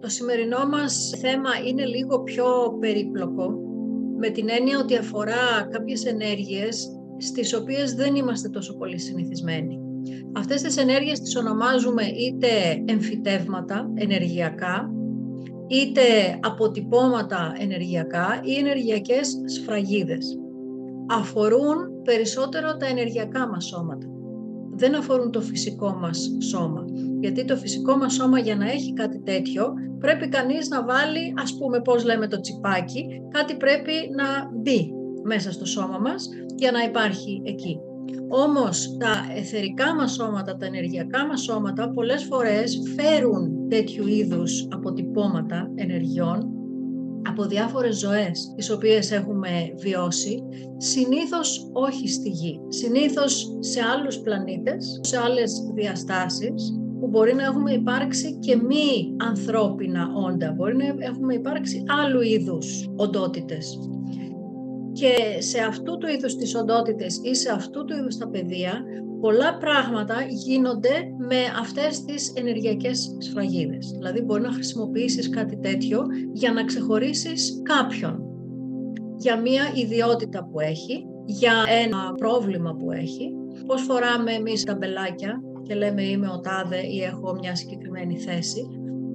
Το σημερινό μας θέμα είναι λίγο πιο περίπλοκο, με την έννοια ότι αφορά κάποιες ενέργειες στις οποίες δεν είμαστε τόσο πολύ συνηθισμένοι. Αυτές τις ενέργειες τις ονομάζουμε είτε εμφυτεύματα ενεργειακά, είτε αποτυπώματα ενεργειακά ή ενεργειακές σφραγίδες. Αφορούν περισσότερο τα ενεργειακά μας σώματα. Δεν αφορούν το φυσικό μας σώμα. Γιατί το φυσικό μας σώμα για να έχει κάτι τέτοιο πρέπει κανείς να βάλει, ας πούμε πώς λέμε το τσιπάκι, κάτι πρέπει να μπει μέσα στο σώμα μας για να υπάρχει εκεί. Όμως τα εθερικά μας σώματα, τα ενεργειακά μας σώματα πολλές φορές φέρουν τέτοιου είδους αποτυπώματα ενεργειών από διάφορες ζωές τις οποίες έχουμε βιώσει, συνήθως όχι στη Γη, συνήθως σε άλλους πλανήτες, σε άλλες διαστάσεις, που μπορεί να έχουμε υπάρξει και μη ανθρώπινα όντα, μπορεί να έχουμε υπάρξει άλλου είδους οντότητες. Και σε αυτού του είδους τις οντότητες ή σε αυτού του είδους τα παιδεία, πολλά πράγματα γίνονται με αυτές τις ενεργειακές σφραγίδες. Δηλαδή μπορεί να χρησιμοποιήσεις κάτι τέτοιο για να ξεχωρίσεις κάποιον για μία ιδιότητα που έχει, για ένα πρόβλημα που έχει. Πώς φοράμε εμείς τα μπελάκια και λέμε είμαι ο τάδε ή έχω μια συγκεκριμένη θέση.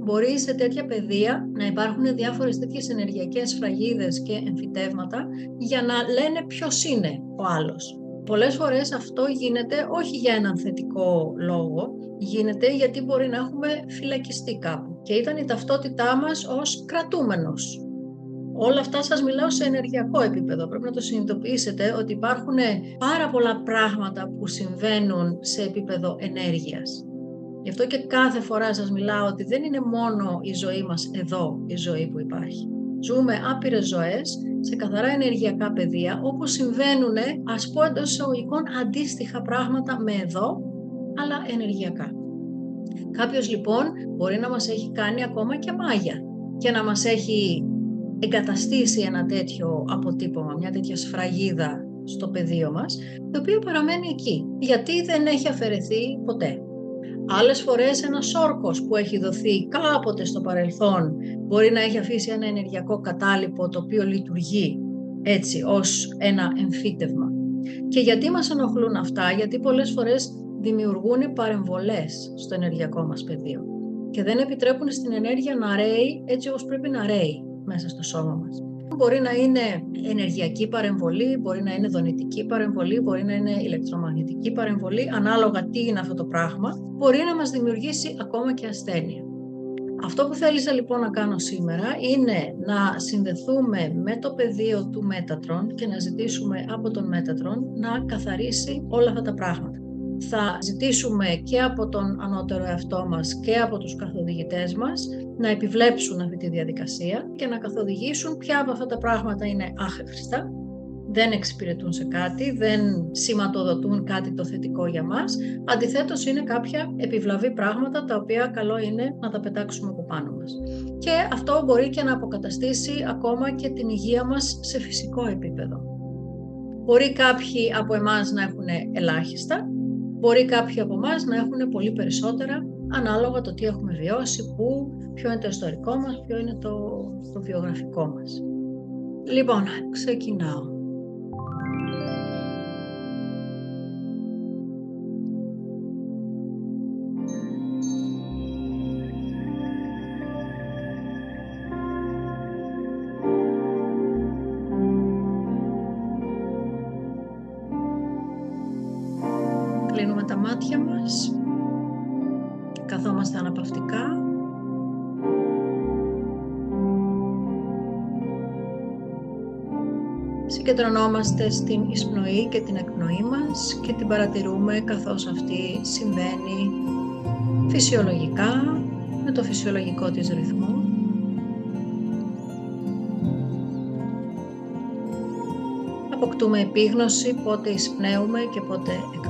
Μπορεί σε τέτοια παιδεία να υπάρχουν διάφορες τέτοιες ενεργειακές σφραγίδες και εμφυτεύματα για να λένε ποιος είναι ο άλλος. Πολλές φορές αυτό γίνεται όχι για έναν θετικό λόγο, γίνεται γιατί μπορεί να έχουμε φυλακιστεί κάπου και ήταν η ταυτότητά μας ως κρατούμενος. Όλα αυτά σας μιλάω σε ενεργειακό επίπεδο. Πρέπει να το συνειδητοποιήσετε ότι υπάρχουν πάρα πολλά πράγματα που συμβαίνουν σε επίπεδο ενέργειας. Γι' αυτό και κάθε φορά σας μιλάω ότι δεν είναι μόνο η ζωή μας εδώ η ζωή που υπάρχει. Ζούμε άπειρες ζωές σε καθαρά ενεργειακά πεδία, όπου συμβαίνουν, ας πω εντός εισαγωγικών, αντίστοιχα πράγματα με εδώ, αλλά ενεργειακά. Κάποιος λοιπόν μπορεί να μας έχει κάνει ακόμα και μάγια και να μας έχει εγκαταστήσει ένα τέτοιο αποτύπωμα, μια τέτοια σφραγίδα στο πεδίο μας, το οποίο παραμένει εκεί, γιατί δεν έχει αφαιρεθεί ποτέ. Άλλες φορές ένας όρκος που έχει δοθεί κάποτε στο παρελθόν μπορεί να έχει αφήσει ένα ενεργειακό κατάλοιπο το οποίο λειτουργεί έτσι ως ένα εμφύτευμα. Και γιατί μας ενοχλούν αυτά, γιατί πολλές φορές δημιουργούν παρεμβολές στο ενεργειακό μας πεδίο και δεν επιτρέπουν στην ενέργεια να ρέει έτσι όπως πρέπει να ρέει μέσα στο σώμα μας. Μπορεί να είναι ενεργειακή παρεμβολή, μπορεί να είναι δονητική παρεμβολή, μπορεί να είναι ηλεκτρομαγνητική παρεμβολή, ανάλογα τι είναι αυτό το πράγμα, μπορεί να μας δημιουργήσει ακόμα και ασθένεια. Αυτό που θέλησα λοιπόν να κάνω σήμερα είναι να συνδεθούμε με το πεδίο του Μέτατρον και να ζητήσουμε από τον Μέτατρον να καθαρίσει όλα αυτά τα πράγματα θα ζητήσουμε και από τον ανώτερο εαυτό μας και από τους καθοδηγητές μας να επιβλέψουν αυτή τη διαδικασία και να καθοδηγήσουν ποια από αυτά τα πράγματα είναι άχρηστα, δεν εξυπηρετούν σε κάτι, δεν σηματοδοτούν κάτι το θετικό για μας. Αντιθέτως είναι κάποια επιβλαβή πράγματα τα οποία καλό είναι να τα πετάξουμε από πάνω μας. Και αυτό μπορεί και να αποκαταστήσει ακόμα και την υγεία μας σε φυσικό επίπεδο. Μπορεί κάποιοι από εμάς να έχουν ελάχιστα, Μπορεί κάποιοι από εμάς να έχουν πολύ περισσότερα ανάλογα το τι έχουμε βιώσει, πού, ποιο είναι το ιστορικό μας, ποιο είναι το, το βιογραφικό μας. Λοιπόν, ξεκινάω. Συγκεντρωνόμαστε στην εισπνοή και την εκπνοή μας και την παρατηρούμε καθώς αυτή συμβαίνει φυσιολογικά, με το φυσιολογικό της ρυθμό. Αποκτούμε επίγνωση πότε εισπνέουμε και πότε εκπνέουμε.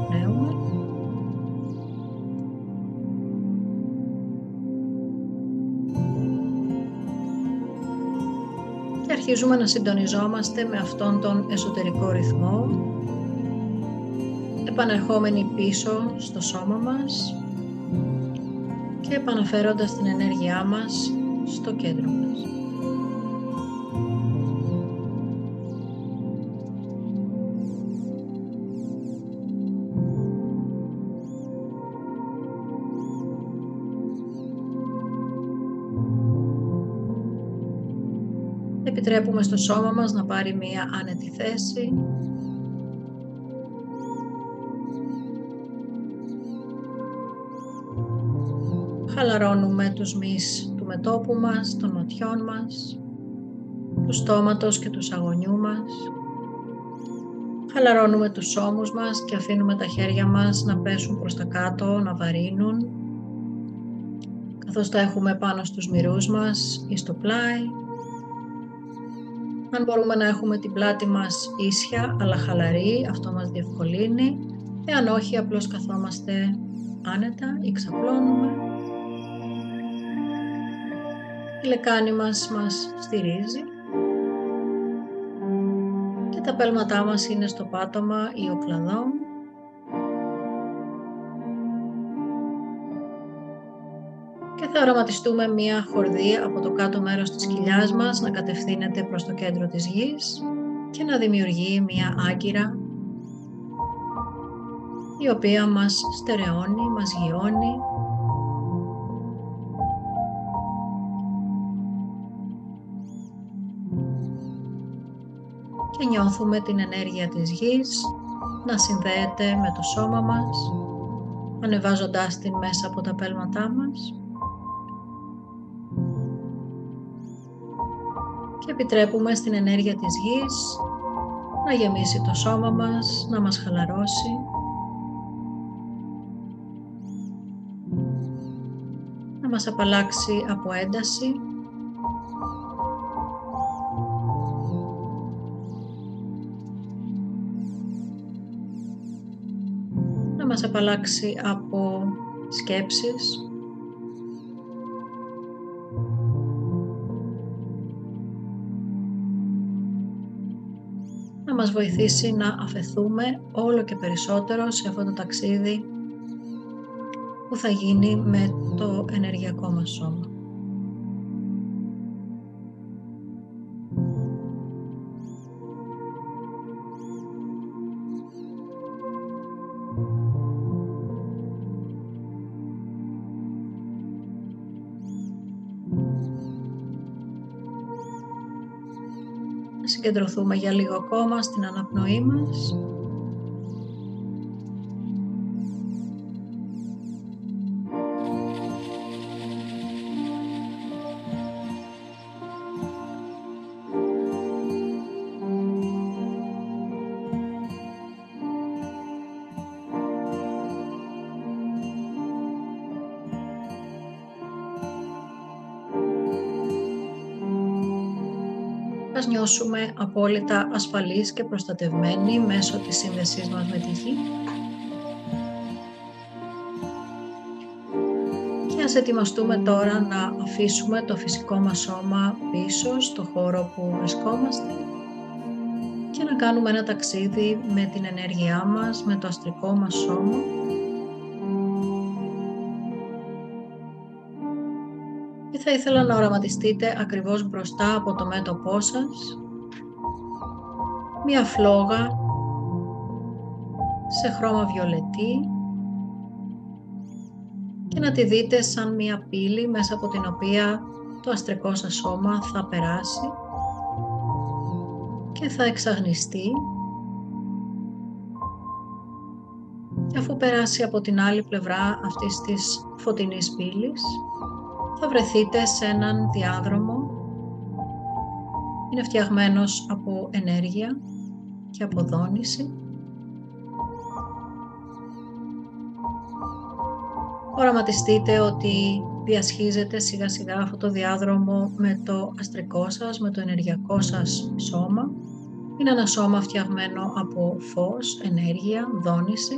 Αρχίζουμε να συντονιζόμαστε με αυτόν τον εσωτερικό ρυθμό, επανερχόμενοι πίσω στο σώμα μας και επαναφέροντας την ενέργειά μας στο κέντρο μας. Επιτρέπουμε στο σώμα μας να πάρει μία άνετη θέση. Χαλαρώνουμε τους μυς του μετόπου μας, των ματιών μας, του στόματος και τους αγωνιού μας. Χαλαρώνουμε τους ώμους μας και αφήνουμε τα χέρια μας να πέσουν προς τα κάτω, να βαρύνουν, καθώς τα έχουμε πάνω στους μυρούς μας ή στο πλάι αν μπορούμε να έχουμε την πλάτη μας ίσια αλλά χαλαρή, αυτό μας διευκολύνει. Εάν όχι, απλώς καθόμαστε άνετα ή ξαπλώνουμε. Η λεκάνη μας μας στηρίζει και τα πέλματά μας είναι στο πάτωμα ή ο κλαδόν. Θα οραματιστούμε μία χορδή από το κάτω μέρος της κοιλιάς μας να κατευθύνεται προς το κέντρο της γης και να δημιουργεί μία άγκυρα η οποία μας στερεώνει, μας γιώνει. Και νιώθουμε την ενέργεια της γης να συνδέεται με το σώμα μας ανεβάζοντάς την μέσα από τα πέλματά μας και επιτρέπουμε στην ενέργεια της γης να γεμίσει το σώμα μας, να μας χαλαρώσει. Να μας απαλλάξει από ένταση. Να μας απαλλάξει από σκέψεις. Μας βοηθήσει να αφαιθούμε όλο και περισσότερο σε αυτό το ταξίδι που θα γίνει με το ενεργειακό μας σώμα. Συγκεντρωθούμε για λίγο ακόμα στην αναπνοή μας. Νιώσουμε απόλυτα ασφαλείς και προστατευμένοι μέσω της σύνδεσής μας με τη Γη. Και ας ετοιμαστούμε τώρα να αφήσουμε το φυσικό μας σώμα πίσω στο χώρο που βρισκόμαστε και να κάνουμε ένα ταξίδι με την ενέργειά μας, με το αστρικό μας σώμα θα ήθελα να οραματιστείτε ακριβώς μπροστά από το μέτωπό σας μία φλόγα σε χρώμα βιολετή και να τη δείτε σαν μία πύλη μέσα από την οποία το αστρικό σας σώμα θα περάσει και θα εξαγνιστεί και αφού περάσει από την άλλη πλευρά αυτής της φωτεινής πύλης θα βρεθείτε σε έναν διάδρομο. Είναι φτιαγμένος από ενέργεια και από δόνηση. Οραματιστείτε ότι διασχίζετε σιγά σιγά αυτό το διάδρομο με το αστρικό σας, με το ενεργειακό σας σώμα. Είναι ένα σώμα φτιαγμένο από φως, ενέργεια, δόνηση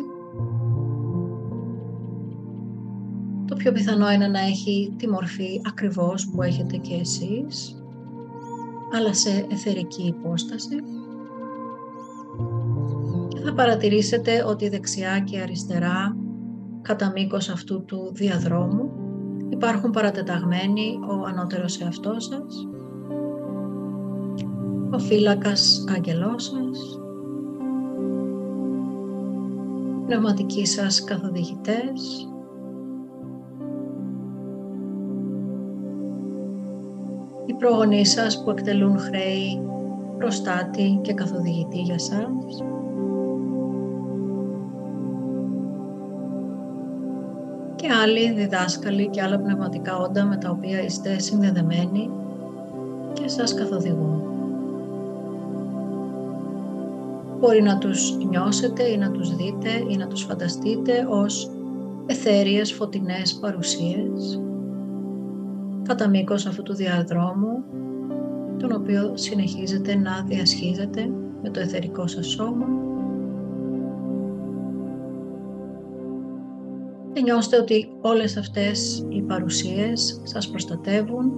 Το πιο πιθανό είναι να έχει τη μορφή ακριβώς που έχετε και εσείς, αλλά σε εθερική υπόσταση. Και θα παρατηρήσετε ότι δεξιά και αριστερά, κατά μήκος αυτού του διαδρόμου, Υπάρχουν παρατεταγμένοι ο ανώτερος εαυτός σας, ο φύλακας άγγελός σας, πνευματικοί σας καθοδηγητές, οι προγονείς σας που εκτελούν χρέη προστάτη και καθοδηγητή για σας. Και άλλοι διδάσκαλοι και άλλα πνευματικά όντα με τα οποία είστε συνδεδεμένοι και σας καθοδηγούν. Μπορεί να τους νιώσετε ή να τους δείτε ή να τους φανταστείτε ως εθέριες φωτεινές παρουσίες κατά μήκος αυτού του διαδρόμου τον οποίο συνεχίζετε να διασχίζετε με το εθερικό σας σώμα και νιώστε ότι όλες αυτές οι παρουσίες σας προστατεύουν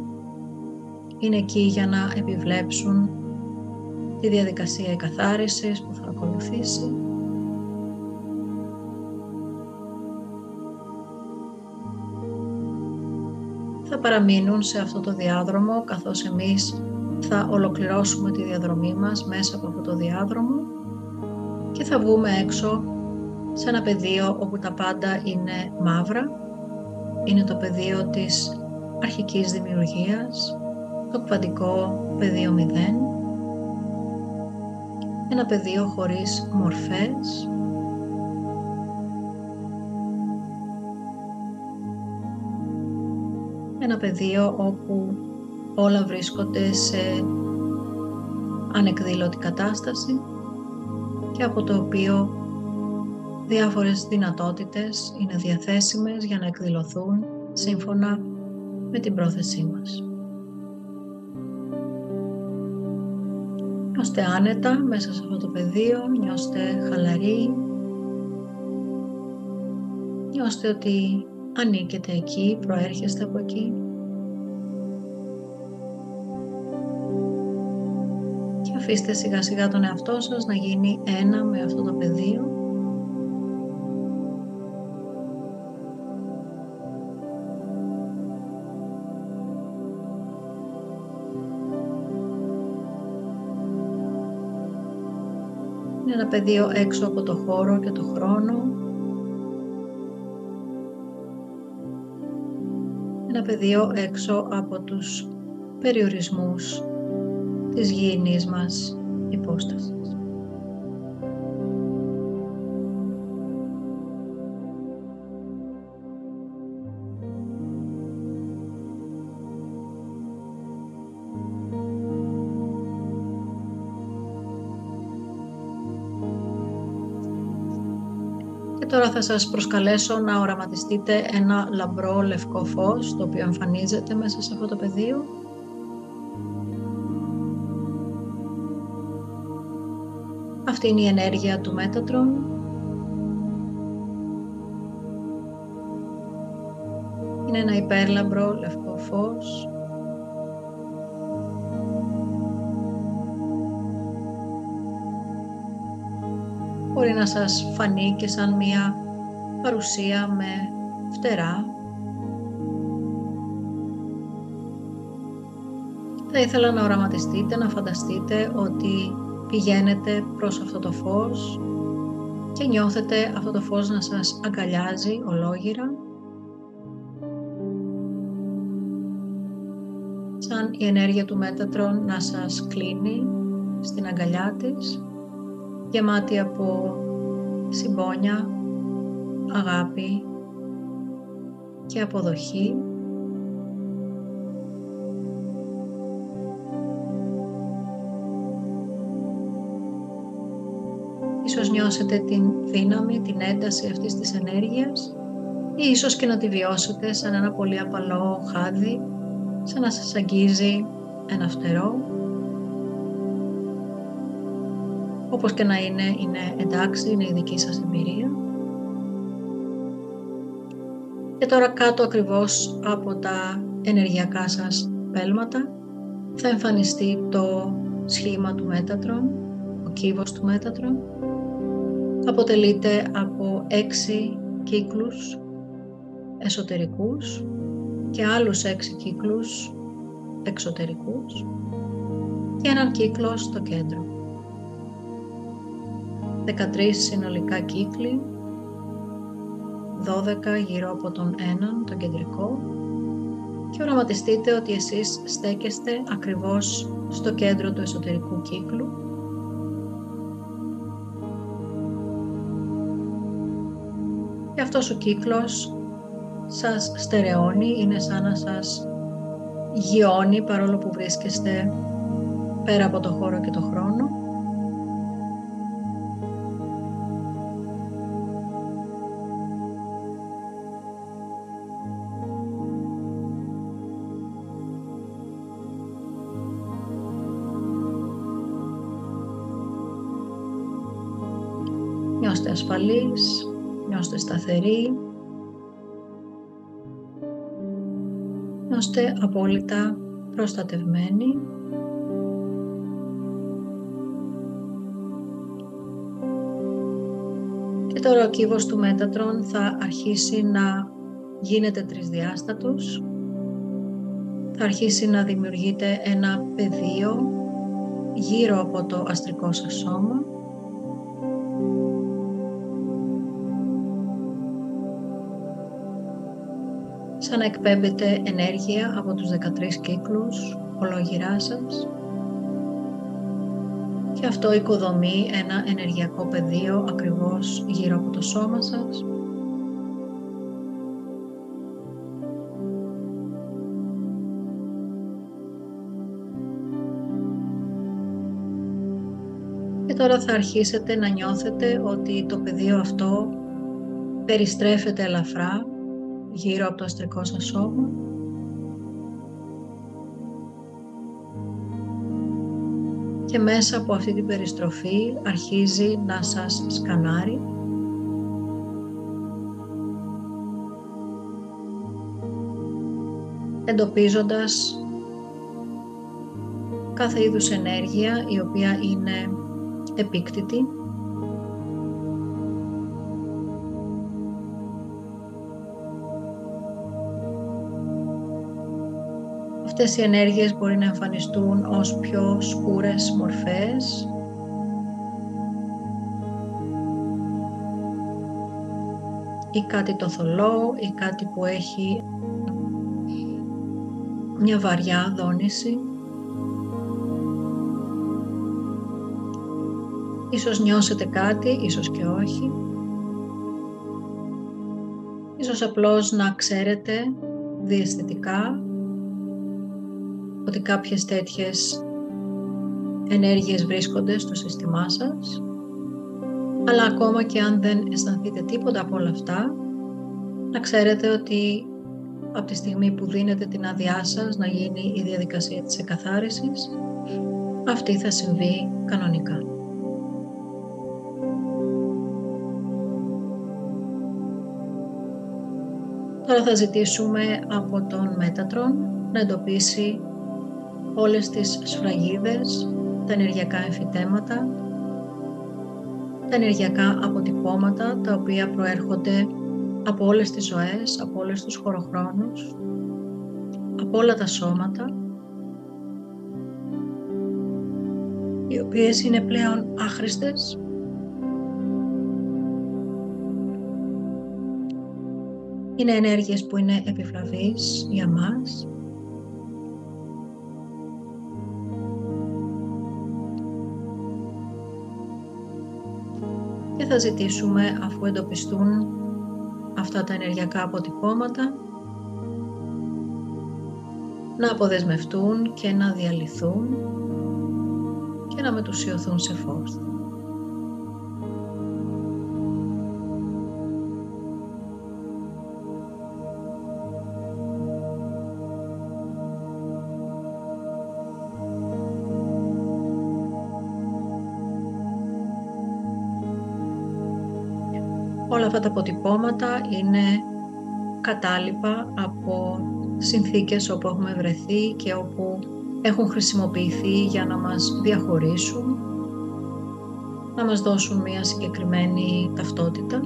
είναι εκεί για να επιβλέψουν τη διαδικασία εκαθάρισης που θα ακολουθήσει. Θα παραμείνουν σε αυτό το διάδρομο καθώς εμείς θα ολοκληρώσουμε τη διαδρομή μας μέσα από αυτό το διάδρομο και θα βγούμε έξω σε ένα πεδίο όπου τα πάντα είναι μαύρα. Είναι το πεδίο της αρχικής δημιουργίας, το κβαντικό πεδίο 0 ένα πεδίο χωρίς μορφές, ένα πεδίο όπου όλα βρίσκονται σε ανεκδήλωτη κατάσταση και από το οποίο διάφορες δυνατότητες είναι διαθέσιμες για να εκδηλωθούν σύμφωνα με την πρόθεσή μας. Νιώστε άνετα μέσα σε αυτό το πεδίο, νιώστε χαλαροί, νιώστε ότι ανήκετε εκεί, προέρχεστε από εκεί. Και αφήστε σιγά σιγά τον εαυτό σας να γίνει ένα με αυτό το πεδίο ένα πεδίο έξω από το χώρο και το χρόνο. Ένα πεδίο έξω από τους περιορισμούς της γήινής μας υπόστασης. Θα σας προσκαλέσω να οραματιστείτε ένα λαμπρό λευκό φως, το οποίο εμφανίζεται μέσα σε αυτό το πεδίο. Αυτή είναι η ενέργεια του Μέτατρον. Είναι ένα υπέρλαμπρο λευκό φως μπορεί να σας φανεί και σαν μία παρουσία με φτερά. Θα ήθελα να οραματιστείτε, να φανταστείτε ότι πηγαίνετε προς αυτό το φως και νιώθετε αυτό το φως να σας αγκαλιάζει ολόγυρα. Σαν η ενέργεια του Μέτατρον να σας κλείνει στην αγκαλιά της γεμάτη από συμπόνια, αγάπη και αποδοχή. Ίσως νιώσετε την δύναμη, την ένταση αυτής της ενέργειας ή ίσως και να τη βιώσετε σαν ένα πολύ απαλό χάδι, σαν να σας αγγίζει ένα φτερό Όπως και να είναι, είναι εντάξει, είναι η δική σας εμπειρία. Και τώρα κάτω ακριβώς από τα ενεργειακά σας πέλματα θα εμφανιστεί το σχήμα του Μέτατρον, ο κύβος του Μέτατρον. Αποτελείται από έξι κύκλους εσωτερικούς και άλλους έξι κύκλους εξωτερικούς και έναν κύκλο στο κέντρο. 13 συνολικά κύκλοι, 12 γύρω από τον έναν, τον κεντρικό και οραματιστείτε ότι εσείς στέκεστε ακριβώς στο κέντρο του εσωτερικού κύκλου και αυτός ο κύκλος σας στερεώνει, είναι σαν να σας γιώνει παρόλο που βρίσκεστε πέρα από το χώρο και το χρόνο. Νιώστε ασφαλείς, νιώστε σταθεροί, νιώστε απόλυτα προστατευμένοι Και τώρα ο κύβος του Μέτατρον θα αρχίσει να γίνεται τρισδιάστατος. Θα αρχίσει να δημιουργείται ένα πεδίο γύρω από το αστρικό σας σώμα. Σαν να εκπέμπετε ενέργεια από τους 13 κύκλους ολογυρά σας και αυτό οικοδομεί ένα ενεργειακό πεδίο ακριβώς γύρω από το σώμα σας. Και τώρα θα αρχίσετε να νιώθετε ότι το πεδίο αυτό περιστρέφεται ελαφρά γύρω από το αστρικό σας σώμα. Και μέσα από αυτή την περιστροφή αρχίζει να σας σκανάρει. Εντοπίζοντας κάθε είδους ενέργεια η οποία είναι επίκτητη Αυτές οι ενέργειες μπορεί να εμφανιστούν ως πιο σκούρες μορφές ή κάτι το θολό ή κάτι που έχει μια βαριά δόνηση. Ίσως νιώσετε κάτι, ίσως και όχι. Ίσως απλώς να ξέρετε διαισθητικά ότι κάποιες τέτοιες ενέργειες βρίσκονται στο σύστημά σας, αλλά ακόμα και αν δεν αισθανθείτε τίποτα από όλα αυτά, να ξέρετε ότι από τη στιγμή που δίνετε την άδειά σας να γίνει η διαδικασία της εκαθάρισης, αυτή θα συμβεί κανονικά. Τώρα θα ζητήσουμε από τον Μέτατρον να εντοπίσει όλες τις σφραγίδες, τα ενεργειακά εμφυτέματα, τα ενεργειακά αποτυπώματα τα οποία προέρχονται από όλες τις ζωές, από όλες τους χωροχρόνους, από όλα τα σώματα, οι οποίες είναι πλέον άχρηστες. Είναι ενέργειες που είναι επιβλαβείς για μας θα ζητήσουμε αφού εντοπιστούν αυτά τα ενεργειακά αποτυπώματα να αποδεσμευτούν και να διαλυθούν και να μετουσιωθούν σε φως. Αυτά τα αποτυπώματα είναι κατάλοιπα από συνθήκες όπου έχουμε βρεθεί και όπου έχουν χρησιμοποιηθεί για να μας διαχωρίσουν, να μας δώσουν μια συγκεκριμένη ταυτότητα.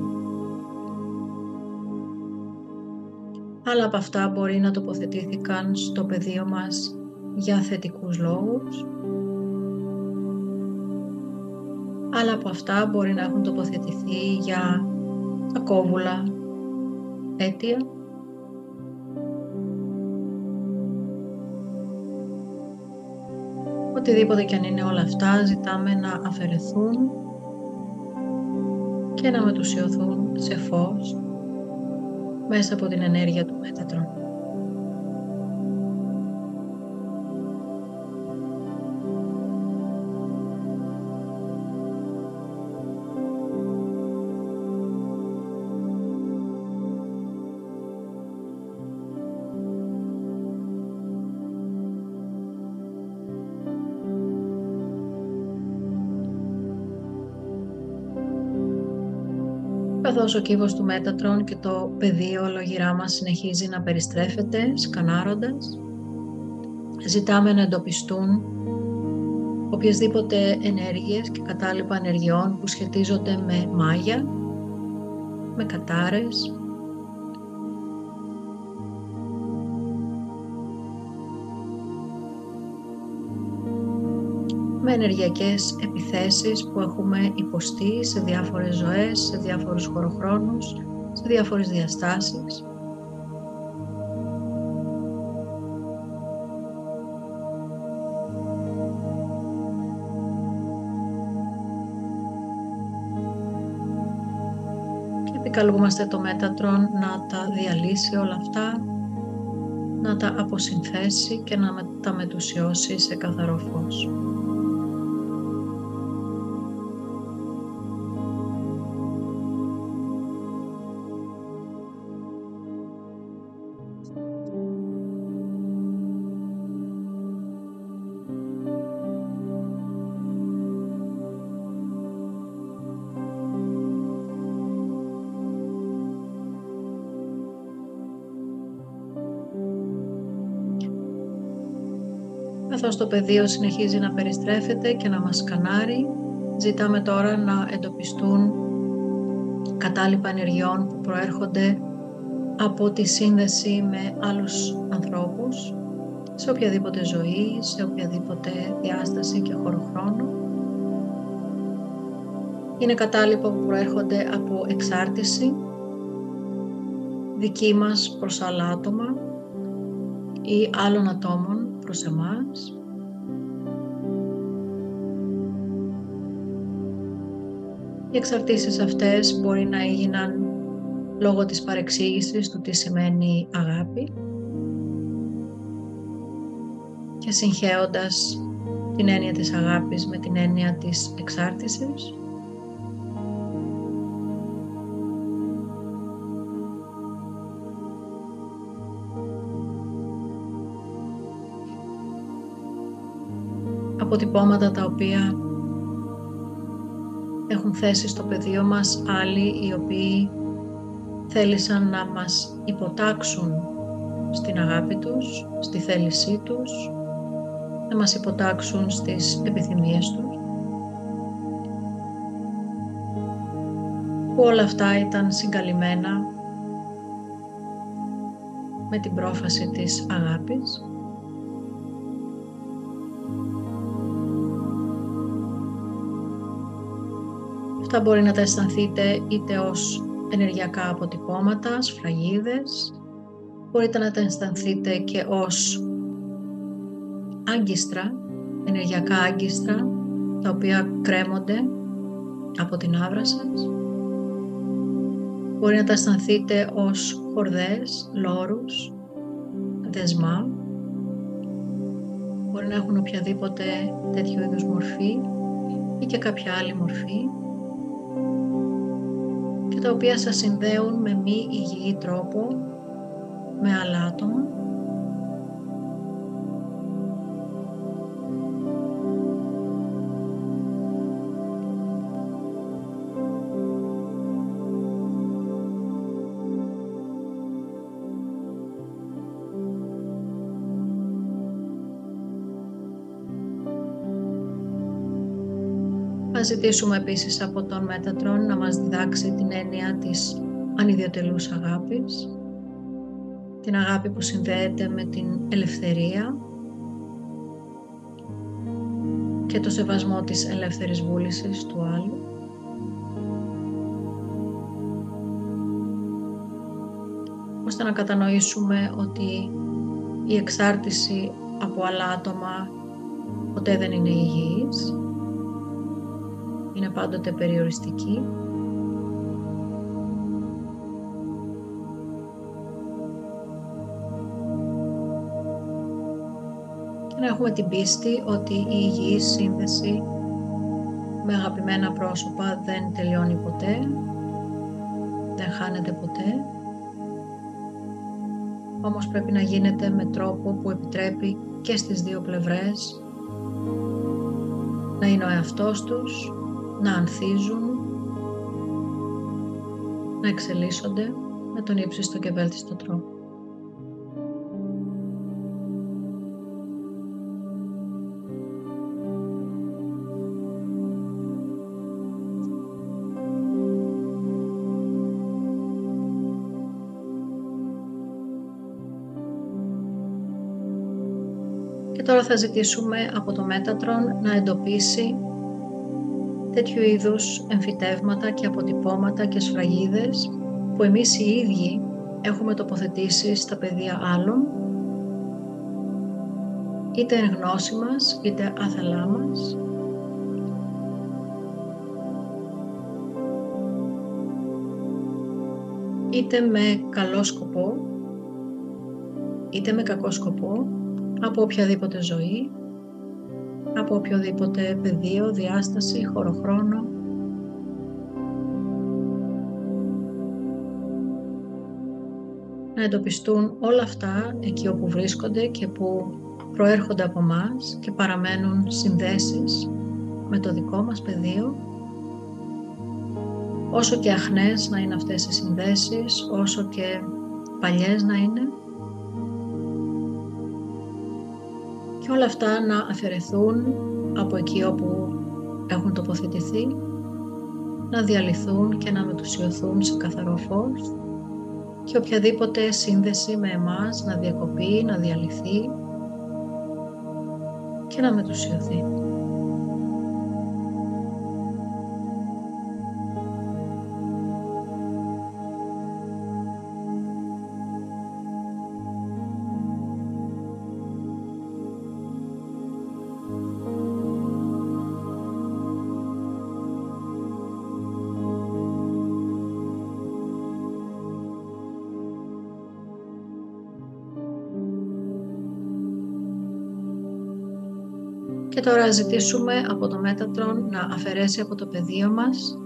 Άλλα από αυτά μπορεί να τοποθετήθηκαν στο πεδίο μας για θετικούς λόγους. Άλλα από αυτά μπορεί να έχουν τοποθετηθεί για ακόβουλα αίτια. Οτιδήποτε και αν είναι όλα αυτά, ζητάμε να αφαιρεθούν και να μετουσιωθούν σε φως μέσα από την ενέργεια του Μέτατρον. Καθώς ο κύβος του Μέτατρον και το πεδίο ολογυρά μας συνεχίζει να περιστρέφεται σκανάροντας. Ζητάμε να εντοπιστούν οποιασδήποτε ενέργειες και κατάλοιπα ενεργειών που σχετίζονται με μάγια, με κατάρες, με ενεργειακές επιθέσεις που έχουμε υποστεί σε διάφορες ζωές, σε διάφορους χωροχρόνους, σε διάφορες διαστάσεις. Και επικαλούμαστε το Μέτατρον να τα διαλύσει όλα αυτά, να τα αποσυνθέσει και να τα μετουσιώσει σε καθαρό φως. Το πεδίο συνεχίζει να περιστρέφεται και να μας σκανάρει, ζητάμε τώρα να εντοπιστούν κατάλοιπα ενεργειών που προέρχονται από τη σύνδεση με άλλους ανθρώπους σε οποιαδήποτε ζωή, σε οποιαδήποτε διάσταση και χωροχρόνο. Είναι κατάλοιπα που προέρχονται από εξάρτηση δική μας προς άλλα άτομα ή άλλων ατόμων προς εμάς. Οι εξαρτήσεις αυτές μπορεί να έγιναν λόγω της παρεξήγησης του τι σημαίνει αγάπη και συγχέοντας την έννοια της αγάπης με την έννοια της εξάρτησης. αποτυπώματα τα οποία έχουν θέσει στο πεδίο μας άλλοι οι οποίοι θέλησαν να μας υποτάξουν στην αγάπη τους, στη θέλησή τους, να μας υποτάξουν στις επιθυμίες τους. Που όλα αυτά ήταν συγκαλυμμένα με την πρόφαση της αγάπης. Αυτά μπορεί να τα αισθανθείτε είτε ως ενεργειακά αποτυπώματα, σφραγίδες, μπορείτε να τα αισθανθείτε και ως άγκιστρα, ενεργειακά άγκιστρα, τα οποία κρέμονται από την άβρα σας. Μπορεί να τα αισθανθείτε ως χορδές, λόρους, δεσμά. Μπορεί να έχουν οποιαδήποτε τέτοιο είδους μορφή ή και κάποια άλλη μορφή τα οποία σας συνδέουν με μη υγιή τρόπο με άλλα άτομα Θα ζητήσουμε επίσης από τον Μέτατρον να μας διδάξει την έννοια της ανιδιοτελούς αγάπης, την αγάπη που συνδέεται με την ελευθερία και το σεβασμό της ελεύθερης βούλησης του άλλου. ώστε να κατανοήσουμε ότι η εξάρτηση από άλλα άτομα ποτέ δεν είναι υγιής, είναι πάντοτε περιοριστική. Να έχουμε την πίστη ότι η υγιής σύνδεση με αγαπημένα πρόσωπα δεν τελειώνει ποτέ, δεν χάνεται ποτέ, όμως πρέπει να γίνεται με τρόπο που επιτρέπει και στις δύο πλευρές να είναι ο εαυτός τους, να ανθίζουν, να εξελίσσονται με τον ύψιστο και βέλτιστο τρόπο. Και τώρα θα ζητήσουμε από το Μέτατρον να εντοπίσει τέτοιου είδους εμφυτεύματα και αποτυπώματα και σφραγίδες που εμείς οι ίδιοι έχουμε τοποθετήσει στα παιδεία άλλων είτε εν γνώση μας είτε άθελά μας. Είτε με καλό σκοπό είτε με κακό σκοπό από οποιαδήποτε ζωή, από οποιοδήποτε πεδίο, διάσταση, χωροχρόνο. Να εντοπιστούν όλα αυτά εκεί όπου βρίσκονται και που προέρχονται από μας και παραμένουν συνδέσεις με το δικό μας πεδίο. Όσο και αχνές να είναι αυτές οι συνδέσεις, όσο και παλιές να είναι, και όλα αυτά να αφαιρεθούν από εκεί όπου έχουν τοποθετηθεί, να διαλυθούν και να μετουσιωθούν σε καθαρό φως και οποιαδήποτε σύνδεση με εμάς να διακοπεί, να διαλυθεί και να μετουσιωθεί. Και τώρα ζητήσουμε από το Μέτατρον να αφαιρέσει από το πεδίο μας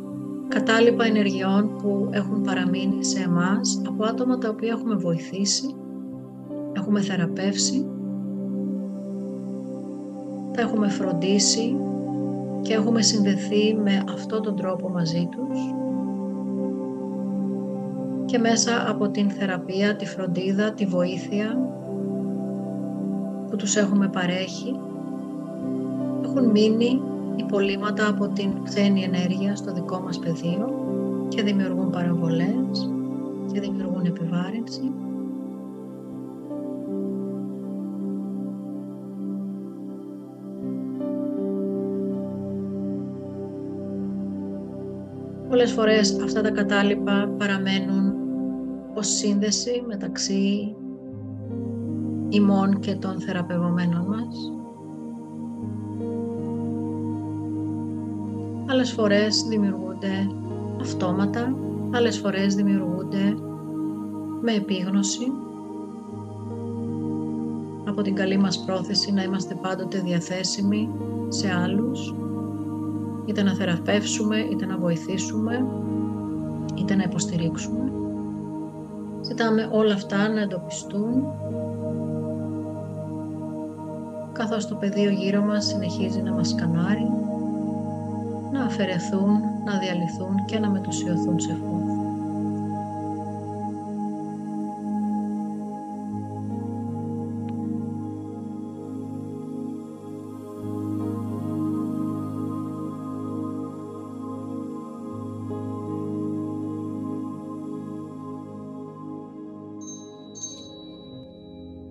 κατάλοιπα ενεργειών που έχουν παραμείνει σε εμάς από άτομα τα οποία έχουμε βοηθήσει, έχουμε θεραπεύσει, τα έχουμε φροντίσει και έχουμε συνδεθεί με αυτόν τον τρόπο μαζί τους. Και μέσα από την θεραπεία, τη φροντίδα, τη βοήθεια που τους έχουμε παρέχει έχουν μείνει υπολείμματα από την ξένη ενέργεια στο δικό μας πεδίο και δημιουργούν παραβολές και δημιουργούν επιβάρυνση. Πολλές φορές αυτά τα κατάλοιπα παραμένουν ως σύνδεση μεταξύ ημών και των θεραπευομένων μας. Άλλες φορές δημιουργούνται αυτόματα, άλλες φορές δημιουργούνται με επίγνωση από την καλή μας πρόθεση να είμαστε πάντοτε διαθέσιμοι σε άλλους είτε να θεραπεύσουμε, είτε να βοηθήσουμε, είτε να υποστηρίξουμε. Ζητάμε όλα αυτά να εντοπιστούν καθώς το πεδίο γύρω μας συνεχίζει να μας σκανάρει να αφαιρεθούν, να διαλυθούν και να μετουσιωθούν σε φως.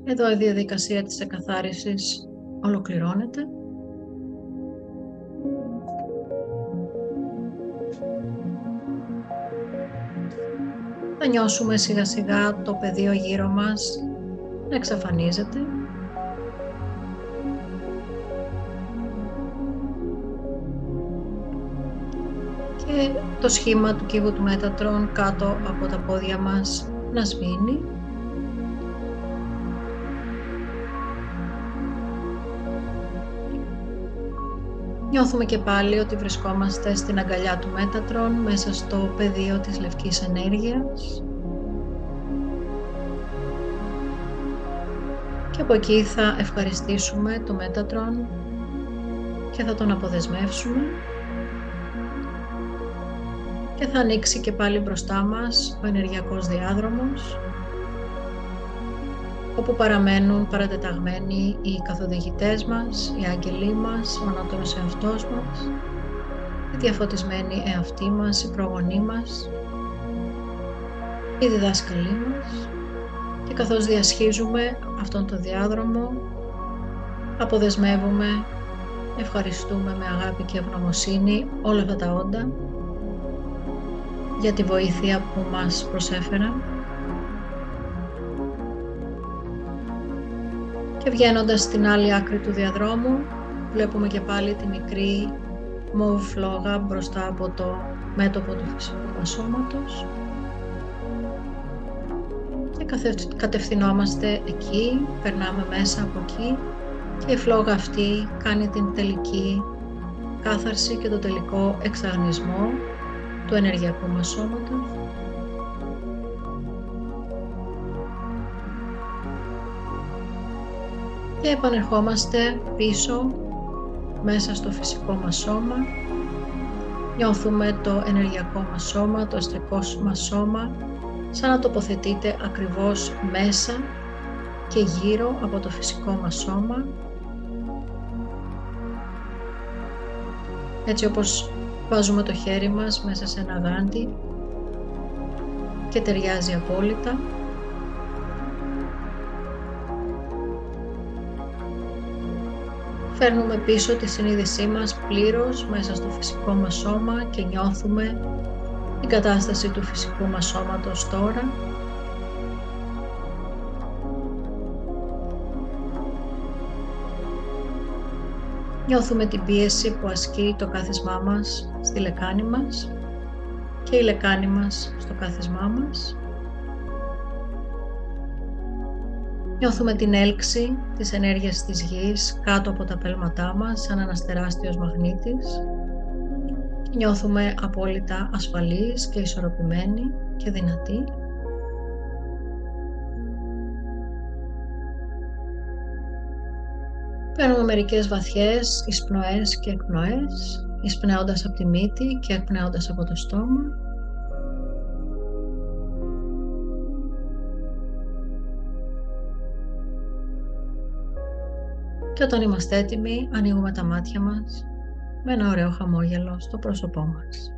Εδώ η διαδικασία της εκαθάρισης ολοκληρώνεται. Θα νιώσουμε σιγά σιγά το πεδίο γύρω μας να εξαφανίζεται. Και το σχήμα του κύβου του Μέτατρον κάτω από τα πόδια μας να σβήνει. Νιώθουμε και πάλι ότι βρισκόμαστε στην αγκαλιά του Μέτατρον μέσα στο πεδίο της λευκής ενέργειας. Και από εκεί θα ευχαριστήσουμε το Μέτατρον και θα τον αποδεσμεύσουμε και θα ανοίξει και πάλι μπροστά μας ο ενεργειακός διάδρομος όπου παραμένουν παρατεταγμένοι οι καθοδηγητές μας, οι άγγελοι μας, ο ανώτερος εαυτός μας, οι διαφωτισμένοι εαυτοί μας, οι προγονείς μας, οι διδάσκαλοι μας. Και καθώς διασχίζουμε αυτόν τον διάδρομο αποδεσμεύουμε, ευχαριστούμε με αγάπη και ευγνωμοσύνη όλα αυτά τα όντα για τη βοήθεια που μας προσέφεραν και βγαίνοντας στην άλλη άκρη του διαδρόμου βλέπουμε και πάλι τη μικρή μοβ φλόγα μπροστά από το μέτωπο του φυσικού μας σώματος. Και κατευθυνόμαστε εκεί, περνάμε μέσα από εκεί και η φλόγα αυτή κάνει την τελική κάθαρση και το τελικό εξαγνισμό του ενεργειακού μας σώματος και επανερχόμαστε πίσω μέσα στο φυσικό μας σώμα. Νιώθουμε το ενεργειακό μας σώμα, το αστρικό μας σώμα, σαν να τοποθετείται ακριβώς μέσα και γύρω από το φυσικό μας σώμα. Έτσι όπως βάζουμε το χέρι μας μέσα σε ένα γάντι και ταιριάζει απόλυτα. Φέρνουμε πίσω τη συνείδησή μας πλήρως μέσα στο φυσικό μας σώμα και νιώθουμε την κατάσταση του φυσικού μας σώματος τώρα. Νιώθουμε την πίεση που ασκεί το κάθισμά μας στη λεκάνη μας και η λεκάνη μας στο κάθισμά μας. Νιώθουμε την έλξη της ενέργειας της γης κάτω από τα πέλματά μας σαν ένας τεράστιος μαγνήτης και νιώθουμε απόλυτα ασφαλείς και ισορροπημένοι και δυνατοί. Παίρνουμε μερικές βαθιές εισπνοές και εκπνοές, εισπνέοντας από τη μύτη και εκπνέοντας από το στόμα. Και όταν είμαστε έτοιμοι, ανοίγουμε τα μάτια μας με ένα ωραίο χαμόγελο στο πρόσωπό μας.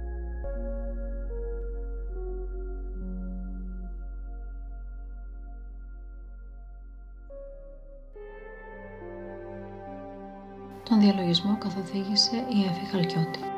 Τον διαλογισμό καθοδήγησε η Εφη Χαλκιώτη.